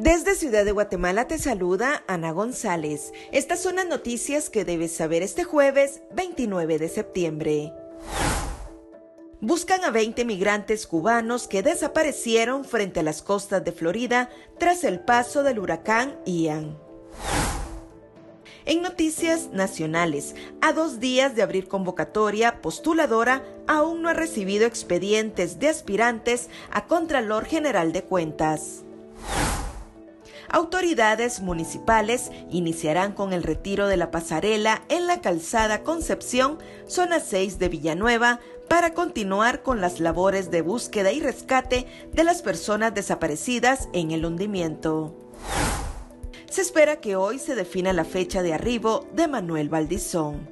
Desde Ciudad de Guatemala te saluda Ana González. Estas son las noticias que debes saber este jueves 29 de septiembre. Buscan a 20 migrantes cubanos que desaparecieron frente a las costas de Florida tras el paso del huracán Ian. En noticias nacionales, a dos días de abrir convocatoria, postuladora aún no ha recibido expedientes de aspirantes a Contralor General de Cuentas autoridades municipales iniciarán con el retiro de la pasarela en la calzada Concepción, zona 6 de Villanueva, para continuar con las labores de búsqueda y rescate de las personas desaparecidas en el hundimiento. Se espera que hoy se defina la fecha de arribo de Manuel Valdizón.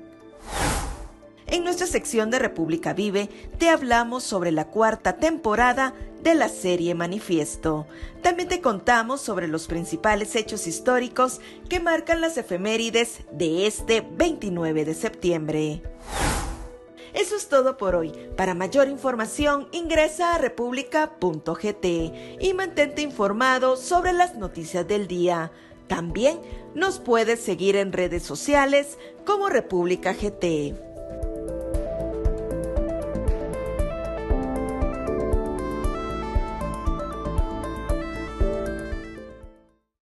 En nuestra sección de República Vive te hablamos sobre la cuarta temporada de la serie Manifiesto. También te contamos sobre los principales hechos históricos que marcan las efemérides de este 29 de septiembre. Eso es todo por hoy. Para mayor información ingresa a república.gt y mantente informado sobre las noticias del día. También nos puedes seguir en redes sociales como República GT.